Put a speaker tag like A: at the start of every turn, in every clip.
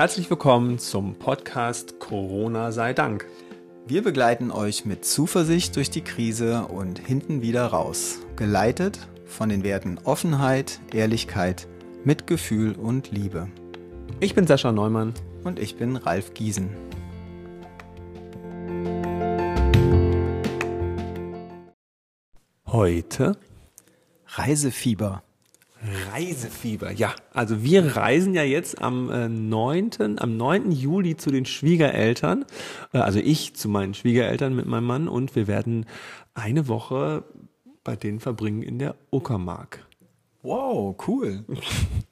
A: Herzlich willkommen zum Podcast Corona sei Dank.
B: Wir begleiten euch mit Zuversicht durch die Krise und hinten wieder raus, geleitet von den Werten Offenheit, Ehrlichkeit, Mitgefühl und Liebe.
A: Ich bin Sascha Neumann.
B: Und ich bin Ralf Giesen.
A: Heute
B: Reisefieber.
A: Reisefieber, ja. Also wir reisen ja jetzt am äh, 9., am 9. Juli zu den Schwiegereltern. Äh, also ich zu meinen Schwiegereltern mit meinem Mann und wir werden eine Woche bei denen verbringen in der Uckermark.
B: Wow, cool.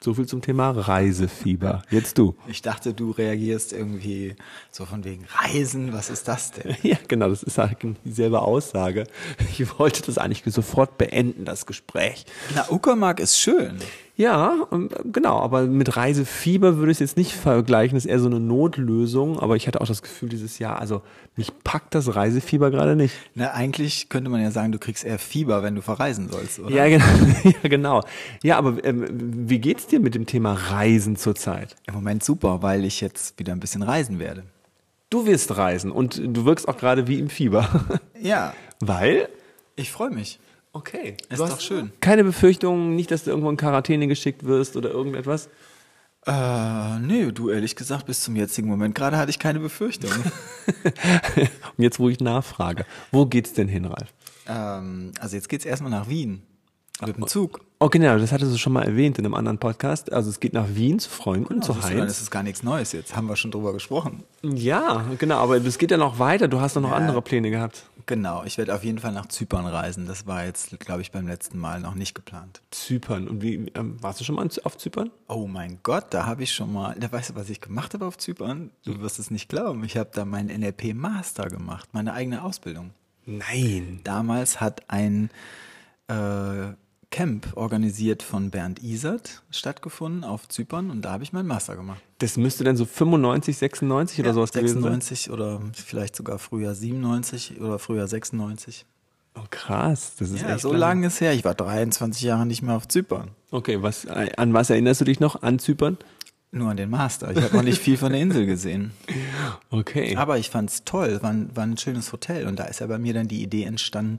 A: So viel zum Thema Reisefieber. Jetzt du.
B: Ich dachte, du reagierst irgendwie so von wegen Reisen, was ist das denn?
A: Ja, genau, das ist eigentlich dieselbe Aussage. Ich wollte das eigentlich sofort beenden, das Gespräch.
B: Na, Uckermark ist schön.
A: Ja, ähm, genau, aber mit Reisefieber würde ich es jetzt nicht vergleichen, das ist eher so eine Notlösung, aber ich hatte auch das Gefühl dieses Jahr, also mich packt das Reisefieber gerade nicht.
B: Na, eigentlich könnte man ja sagen, du kriegst eher Fieber, wenn du verreisen sollst, oder?
A: Ja, genau. Ja, genau. ja aber ähm, wie geht's dir mit dem Thema Reisen zurzeit?
B: Im Moment super, weil ich jetzt wieder ein bisschen reisen werde.
A: Du wirst reisen und du wirkst auch gerade wie im Fieber.
B: Ja,
A: Weil?
B: ich freue mich.
A: Okay.
B: Ist doch schön.
A: Keine Befürchtungen, nicht, dass du irgendwo in Quarantäne geschickt wirst oder irgendetwas?
B: Äh, nee, du ehrlich gesagt, bis zum jetzigen Moment gerade hatte ich keine Befürchtung.
A: Und jetzt, wo ich nachfrage, wo geht's denn hin, Ralf?
B: ähm, also jetzt geht's erstmal nach Wien. Mit dem Zug.
A: Oh, genau, das hattest du schon mal erwähnt in einem anderen Podcast. Also es geht nach Wien zu Freunden, zu
B: siehst du,
A: Heinz.
B: ist gar nichts Neues jetzt. Haben wir schon drüber gesprochen.
A: Ja, genau, aber es geht ja noch weiter. Du hast doch noch andere Pläne gehabt.
B: Genau, ich werde auf jeden Fall nach Zypern reisen. Das war jetzt, glaube ich, beim letzten Mal noch nicht geplant.
A: Zypern. Und wie, ähm, warst du schon mal auf Zypern?
B: Oh mein Gott, da habe ich schon mal, da weißt du, was ich gemacht habe auf Zypern? Du wirst es nicht glauben. Ich habe da meinen NLP Master gemacht, meine eigene Ausbildung.
A: Nein.
B: Damals hat ein äh, Camp organisiert von Bernd Isert stattgefunden auf Zypern und da habe ich meinen Master gemacht.
A: Das müsste dann so 95, 96 oder sowas gewesen sein.
B: 96 oder vielleicht sogar früher 97 oder früher 96.
A: Oh, krass. Das ist
B: Ja,
A: echt
B: so lange ist her. Ich war 23 Jahre nicht mehr auf Zypern.
A: Okay, was, an was erinnerst du dich noch? An Zypern?
B: Nur an den Master. Ich habe noch nicht viel von der Insel gesehen.
A: Okay.
B: Aber ich fand's toll, war ein, war ein schönes Hotel. Und da ist ja bei mir dann die Idee entstanden,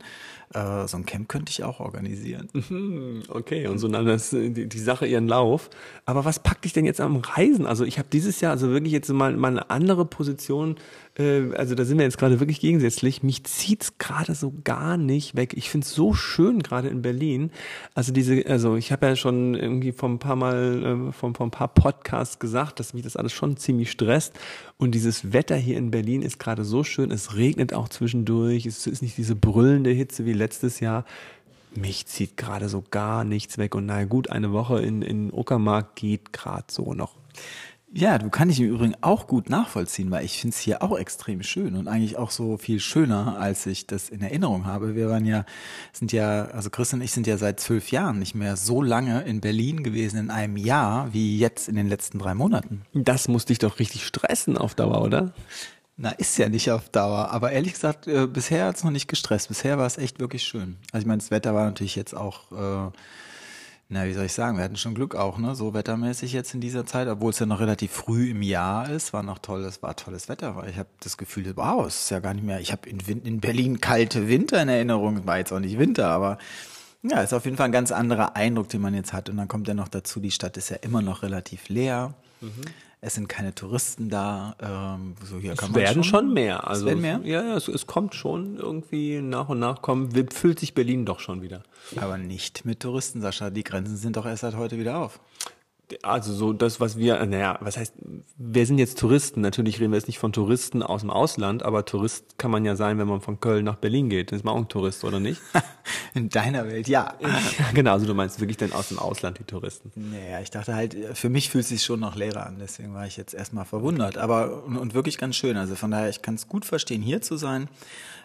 B: äh, so ein Camp könnte ich auch organisieren.
A: Hm, Okay, und so nahm das, die, die Sache ihren Lauf. Aber was packt dich denn jetzt am Reisen? Also ich habe dieses Jahr also wirklich jetzt mal, mal eine andere Position, äh, also da sind wir jetzt gerade wirklich gegensätzlich. Mich zieht's gerade so gar nicht weg. Ich find's so schön gerade in Berlin. Also diese, also ich habe ja schon irgendwie vor ein paar Mal, äh, vor ein paar Podcasts gesagt, dass mich das alles schon ziemlich stresst. Und dieses Wetter hier in Berlin ist gerade so schön. Es regnet auch zwischendurch. Es ist nicht diese brüllende Hitze wie letztes Jahr. Mich zieht gerade so gar nichts weg. Und naja, gut, eine Woche in, in Uckermark geht gerade so noch.
B: Ja, du kann ich im Übrigen auch gut nachvollziehen, weil ich find's hier auch extrem schön und eigentlich auch so viel schöner, als ich das in Erinnerung habe. Wir waren ja, sind ja, also Chris und ich sind ja seit zwölf Jahren nicht mehr so lange in Berlin gewesen in einem Jahr wie jetzt in den letzten drei Monaten.
A: Das muss dich doch richtig stressen auf Dauer, oder?
B: Na, ist ja nicht auf Dauer. Aber ehrlich gesagt, äh, bisher hat's noch nicht gestresst. Bisher war es echt wirklich schön. Also ich meine, das Wetter war natürlich jetzt auch, äh, na, wie soll ich sagen, wir hatten schon Glück auch, ne? So wettermäßig jetzt in dieser Zeit, obwohl es ja noch relativ früh im Jahr ist, war noch tolles, war tolles Wetter, weil ich habe das Gefühl, wow, es ist ja gar nicht mehr. Ich habe in, in Berlin kalte Winter in Erinnerung, war jetzt auch nicht Winter, aber ja, ist auf jeden Fall ein ganz anderer Eindruck, den man jetzt hat. Und dann kommt ja noch dazu, die Stadt ist ja immer noch relativ leer. Es sind keine Touristen da. Ähm, so hier kann
A: Es
B: man
A: werden schon mehr. Also,
B: werden mehr?
A: Ja, ja, es, es kommt schon irgendwie nach und nach kommen, füllt sich Berlin doch schon wieder.
B: Aber nicht mit Touristen, Sascha. Die Grenzen sind doch erst seit heute wieder auf.
A: Also so das, was wir, naja, was heißt, wir sind jetzt Touristen. Natürlich reden wir jetzt nicht von Touristen aus dem Ausland, aber Tourist kann man ja sein, wenn man von Köln nach Berlin geht. Ist man auch ein Tourist, oder nicht?
B: In deiner Welt, ja.
A: ja, genau, also du meinst wirklich dann aus dem Ausland die Touristen.
B: Naja, ich dachte halt, für mich fühlt es sich schon noch leerer an, deswegen war ich jetzt erstmal verwundert. Aber und, und wirklich ganz schön. Also von daher, ich kann es gut verstehen, hier zu sein.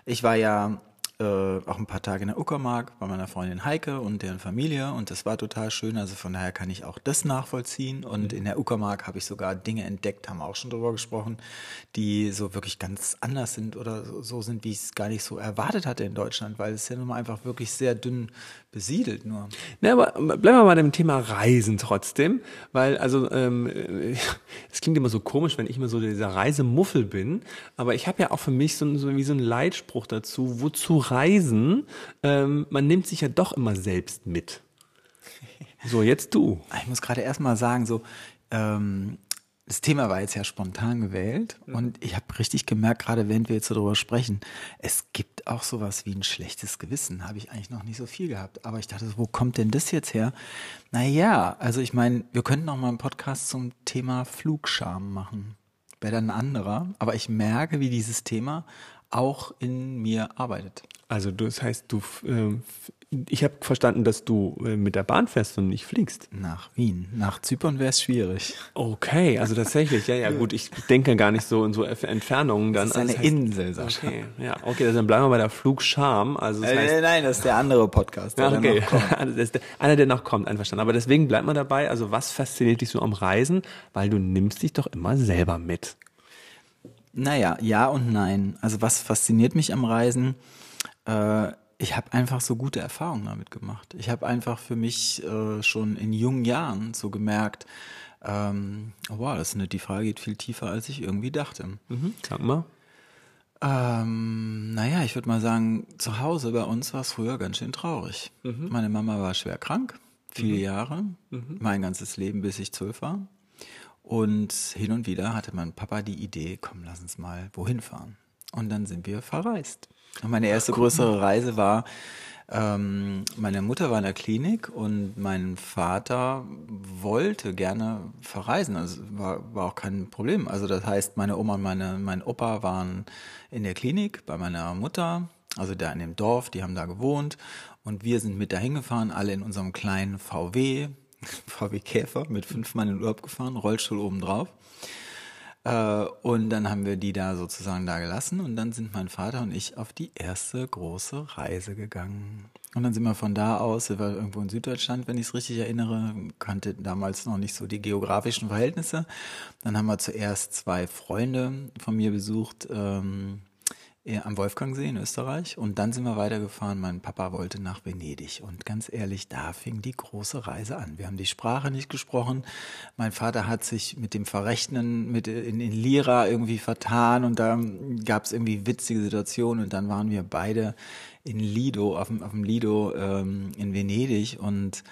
B: Ich war ja äh, auch ein paar Tage in der Uckermark bei meiner Freundin Heike und deren Familie und das war total schön. Also von daher kann ich auch das nachvollziehen. Und in der Uckermark habe ich sogar Dinge entdeckt, haben wir auch schon drüber gesprochen, die so wirklich ganz anders sind oder so sind, wie ich es gar nicht so erwartet hatte in Deutschland, weil es ja nun mal einfach wirklich sehr dünn besiedelt nur.
A: Na, aber bleiben wir mal dem Thema Reisen trotzdem, weil also ähm, es klingt immer so komisch, wenn ich immer so dieser Reisemuffel bin, aber ich habe ja auch für mich so, so wie so ein Leitspruch dazu, wozu reisen? Ähm, man nimmt sich ja doch immer selbst mit. So, jetzt du.
B: Ich muss gerade erstmal sagen, so, ähm, das Thema war jetzt ja spontan gewählt mhm. und ich habe richtig gemerkt, gerade während wir jetzt so darüber sprechen, es gibt auch sowas wie ein schlechtes Gewissen. Habe ich eigentlich noch nicht so viel gehabt. Aber ich dachte, wo kommt denn das jetzt her? Naja, also ich meine, wir könnten noch mal einen Podcast zum Thema Flugscham machen. Wäre dann ein anderer. Aber ich merke, wie dieses Thema auch in mir arbeitet.
A: Also das heißt, du, äh, ich habe verstanden, dass du äh, mit der Bahn fährst und nicht fliegst.
B: Nach Wien. Nach Zypern wäre es schwierig.
A: Okay, also tatsächlich, ja, ja, gut. Ich denke gar nicht so in so Entfernungen dann.
B: Das ist eine
A: also das heißt,
B: Insel, Sascha.
A: Okay, ja, okay, dann bleiben wir bei der Flugscham. Also das
B: äh,
A: heißt,
B: nein, das ist der andere Podcast. Der
A: okay,
B: noch kommt.
A: das ist der, einer, der noch kommt, einverstanden. Aber deswegen bleibt man dabei. Also was fasziniert dich so am Reisen? Weil du nimmst dich doch immer selber mit.
B: Naja, ja und nein. Also was fasziniert mich am Reisen? Äh, ich habe einfach so gute Erfahrungen damit gemacht. Ich habe einfach für mich äh, schon in jungen Jahren so gemerkt, ähm, oh wow, das ist eine, die Frage geht viel tiefer, als ich irgendwie dachte.
A: Mhm, sag mal.
B: Ähm, naja, ich würde mal sagen, zu Hause bei uns war es früher ganz schön traurig. Mhm. Meine Mama war schwer krank, viele mhm. Jahre, mhm. mein ganzes Leben, bis ich zwölf war. Und hin und wieder hatte mein Papa die Idee, komm, lass uns mal wohin fahren. Und dann sind wir verreist. Und meine erste Ach, größere Reise war, ähm, meine Mutter war in der Klinik und mein Vater wollte gerne verreisen. Also war, war auch kein Problem. Also das heißt, meine Oma und meine, mein Opa waren in der Klinik bei meiner Mutter, also da in dem Dorf, die haben da gewohnt. Und wir sind mit dahin gefahren, alle in unserem kleinen VW, VW Käfer mit fünf Mann in Urlaub gefahren, Rollstuhl oben drauf. Äh, und dann haben wir die da sozusagen da gelassen und dann sind mein Vater und ich auf die erste große Reise gegangen. Und dann sind wir von da aus, wir waren irgendwo in Süddeutschland, wenn ich es richtig erinnere, kannte damals noch nicht so die geografischen Verhältnisse. Dann haben wir zuerst zwei Freunde von mir besucht, ähm, am Wolfgangsee in Österreich und dann sind wir weitergefahren. Mein Papa wollte nach Venedig und ganz ehrlich, da fing die große Reise an. Wir haben die Sprache nicht gesprochen. Mein Vater hat sich mit dem Verrechnen mit in, in Lira irgendwie vertan und da gab es irgendwie witzige Situationen und dann waren wir beide in Lido, auf dem, auf dem Lido ähm, in Venedig und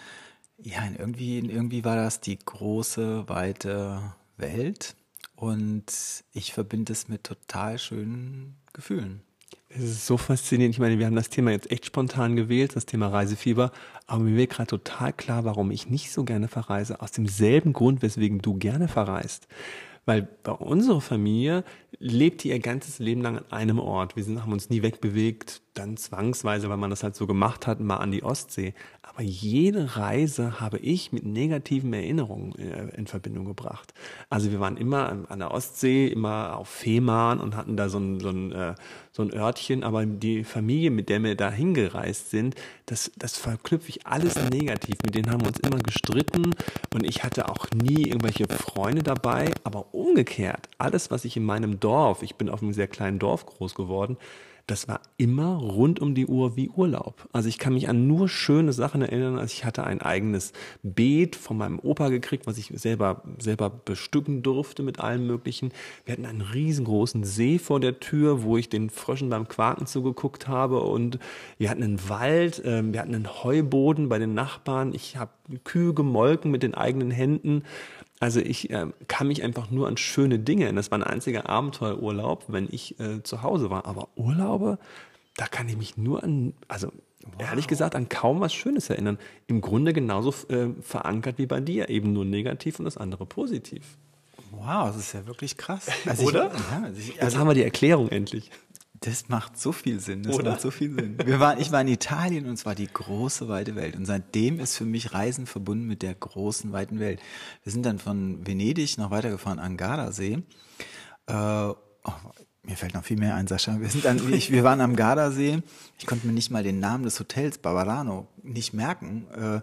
B: ja, irgendwie, irgendwie war das die große, weite Welt und ich verbinde es mit total schönen Gefühlen.
A: Es ist so faszinierend. Ich meine, wir haben das Thema jetzt echt spontan gewählt, das Thema Reisefieber. Aber mir wird gerade total klar, warum ich nicht so gerne verreise. Aus demselben Grund, weswegen du gerne verreist. Weil bei unserer Familie lebt die ihr ganzes Leben lang an einem Ort. Wir sind, haben uns nie wegbewegt, dann zwangsweise, weil man das halt so gemacht hat, mal an die Ostsee. Aber jede Reise habe ich mit negativen Erinnerungen äh, in Verbindung gebracht. Also wir waren immer an der Ostsee, immer auf Fehmarn und hatten da so ein, so ein, äh, so ein Örtchen. Aber die Familie, mit der wir da hingereist sind, das, das verknüpfe ich alles negativ. Mit denen haben wir uns immer gestritten und ich hatte auch nie irgendwelche Freunde dabei. Aber umgekehrt, alles, was ich in meinem Dorf, ich bin auf einem sehr kleinen Dorf groß geworden, das war immer rund um die Uhr wie Urlaub. Also ich kann mich an nur schöne Sachen erinnern. Also ich hatte ein eigenes Beet von meinem Opa gekriegt, was ich selber, selber bestücken durfte mit allem Möglichen. Wir hatten einen riesengroßen See vor der Tür, wo ich den Fröschen beim Quaken zugeguckt habe und wir hatten einen Wald, ähm, wir hatten einen Heuboden bei den Nachbarn. Ich habe Kühe gemolken mit den eigenen Händen. Also ich äh, kann mich einfach nur an schöne Dinge erinnern. Das war ein einziger Abenteuerurlaub, wenn ich äh, zu Hause war. Aber Urlaube, da kann ich mich nur an, also wow. ehrlich gesagt, an kaum was Schönes erinnern. Im Grunde genauso äh, verankert wie bei dir, eben nur negativ und das andere positiv.
B: Wow, das ist ja wirklich krass.
A: Also Oder?
B: Ich, ja, also
A: ich, also Jetzt haben wir die Erklärung endlich.
B: Das macht so viel Sinn. Das
A: Oder?
B: macht so viel Sinn. Wir waren, ich war in Italien und es war die große weite Welt. Und seitdem ist für mich Reisen verbunden mit der großen weiten Welt. Wir sind dann von Venedig noch weitergefahren an Gardasee. Äh, oh, Mir fällt noch viel mehr ein, Sascha. Wir, sind dann, ich, wir waren am Gardasee. Ich konnte mir nicht mal den Namen des Hotels Barbarano nicht merken. Äh,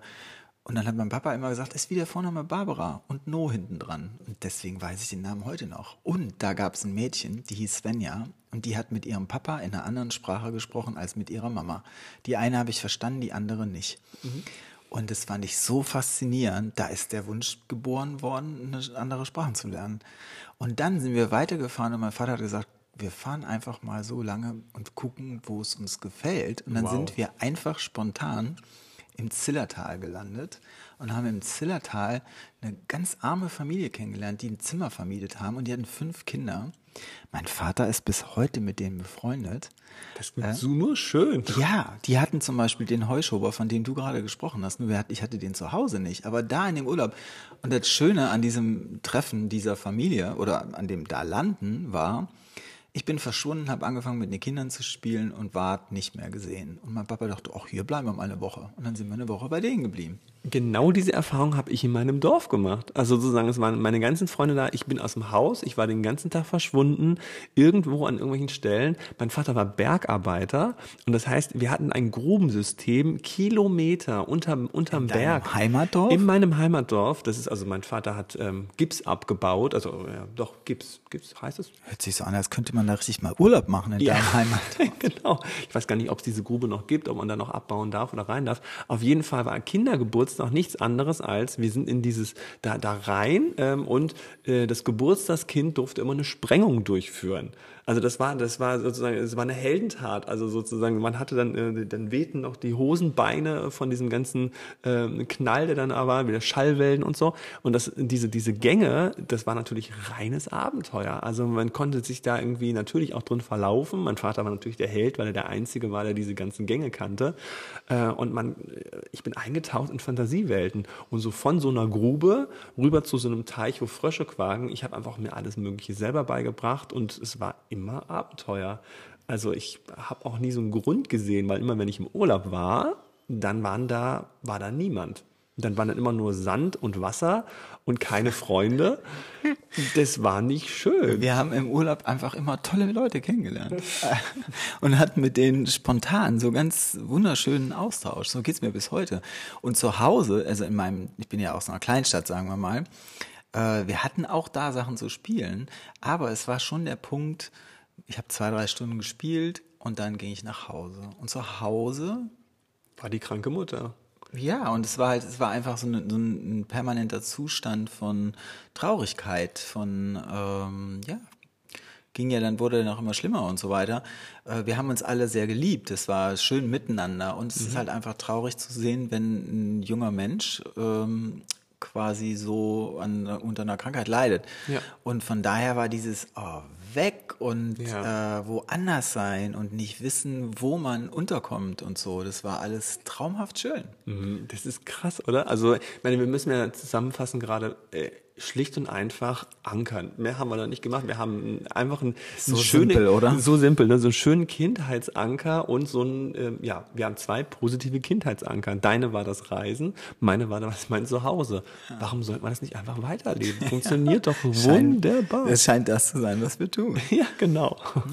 B: und dann hat mein Papa immer gesagt, ist wie der Vorname Barbara und No hinten dran. Und deswegen weiß ich den Namen heute noch. Und da gab es ein Mädchen, die hieß Svenja und die hat mit ihrem Papa in einer anderen Sprache gesprochen als mit ihrer Mama. Die eine habe ich verstanden, die andere nicht. Mhm. Und das fand ich so faszinierend. Da ist der Wunsch geboren worden, eine andere Sprache zu lernen. Und dann sind wir weitergefahren und mein Vater hat gesagt, wir fahren einfach mal so lange und gucken, wo es uns gefällt. Und dann wow. sind wir einfach spontan im Zillertal gelandet und haben im Zillertal eine ganz arme Familie kennengelernt, die ein Zimmer vermietet haben und die hatten fünf Kinder. Mein Vater ist bis heute mit denen befreundet.
A: Das wird äh, so nur schön.
B: Ja, die hatten zum Beispiel den Heuschober, von dem du gerade gesprochen hast. Nur ich hatte den zu Hause nicht, aber da in dem Urlaub. Und das Schöne an diesem Treffen dieser Familie oder an dem da landen war, ich bin verschwunden, habe angefangen mit den Kindern zu spielen und war nicht mehr gesehen. Und mein Papa dachte, ach, hier bleiben wir mal eine Woche. Und dann sind wir eine Woche bei denen geblieben.
A: Genau diese Erfahrung habe ich in meinem Dorf gemacht. Also sozusagen, es waren meine ganzen Freunde da. Ich bin aus dem Haus, ich war den ganzen Tag verschwunden, irgendwo an irgendwelchen Stellen. Mein Vater war Bergarbeiter und das heißt, wir hatten ein Grubensystem, Kilometer unterm, unterm in Berg.
B: Heimatdorf?
A: In meinem Heimatdorf. Das ist also, mein Vater hat ähm, Gips abgebaut, also ja, doch, Gips, Gips heißt es?
B: Hört sich so an, als könnte man da richtig mal Urlaub machen in ja. deinem Heimatdorf.
A: genau. Ich weiß gar nicht, ob es diese Grube noch gibt, ob man da noch abbauen darf oder rein darf. Auf jeden Fall war Kindergeburt Geburtstag nichts anderes als, wir sind in dieses, da, da rein ähm, und äh, das Geburtstagskind durfte immer eine Sprengung durchführen. Also das war, das war sozusagen, es war eine Heldentat. Also sozusagen, man hatte dann, äh, dann wehten noch die Hosenbeine von diesem ganzen äh, Knall, der dann war, wieder Schallwellen und so. Und das, diese, diese Gänge, das war natürlich reines Abenteuer. Also man konnte sich da irgendwie natürlich auch drin verlaufen. Mein Vater war natürlich der Held, weil er der Einzige war, der diese ganzen Gänge kannte. Äh, und man, ich bin eingetaucht in Fantasiewelten. Und so von so einer Grube rüber zu so einem Teich, wo Frösche quaken. Ich habe einfach mir alles Mögliche selber beigebracht und es war immer Abenteuer. Also ich habe auch nie so einen Grund gesehen, weil immer wenn ich im Urlaub war, dann waren da, war da niemand. Dann waren dann immer nur Sand und Wasser und keine Freunde. Das war nicht schön.
B: Wir haben im Urlaub einfach immer tolle Leute kennengelernt und hatten mit denen spontan so ganz wunderschönen Austausch. So geht's mir bis heute. Und zu Hause, also in meinem, ich bin ja aus einer Kleinstadt, sagen wir mal, äh, wir hatten auch da Sachen zu spielen, aber es war schon der Punkt, ich habe zwei, drei Stunden gespielt und dann ging ich nach Hause. Und zu Hause
A: war die kranke Mutter.
B: Ja, und es war halt, es war einfach so, eine, so ein, permanenter Zustand von Traurigkeit, von ähm, ja, ging ja dann, wurde dann auch immer schlimmer und so weiter. Äh, wir haben uns alle sehr geliebt. Es war schön miteinander. Und es mhm. ist halt einfach traurig zu sehen, wenn ein junger Mensch ähm, quasi so an, unter einer Krankheit leidet. Ja. Und von daher war dieses oh, weg und ja. äh, woanders sein und nicht wissen, wo man unterkommt und so. Das war alles traumhaft schön.
A: Mhm, das ist krass, oder? Also, ich meine, wir müssen ja zusammenfassen gerade. Schlicht und einfach ankern. Mehr haben wir da nicht gemacht. Wir haben einfach ein
B: so schöne, simpel, oder?
A: So simpel, ne? so einen schönen Kindheitsanker und so ein, äh, ja, wir haben zwei positive Kindheitsanker. Deine war das Reisen, meine war das mein Zuhause. Warum sollte man das nicht einfach weiterleben? Funktioniert doch wunderbar.
B: Es scheint das zu sein, was wir tun.
A: Ja, genau. Ah.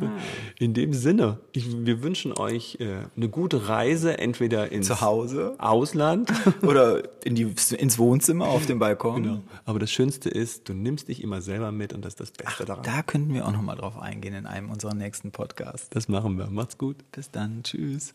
A: In dem Sinne, ich, wir wünschen euch äh, eine gute Reise, entweder ins
B: Zuhause,
A: Ausland
B: oder in die, ins Wohnzimmer auf dem Balkon. Genau.
A: Aber das Schönste Schönste ist, du nimmst dich immer selber mit und das ist das Beste
B: Ach,
A: daran.
B: Da könnten wir auch nochmal drauf eingehen in einem unserer nächsten Podcasts.
A: Das machen wir. Macht's gut.
B: Bis dann. Tschüss.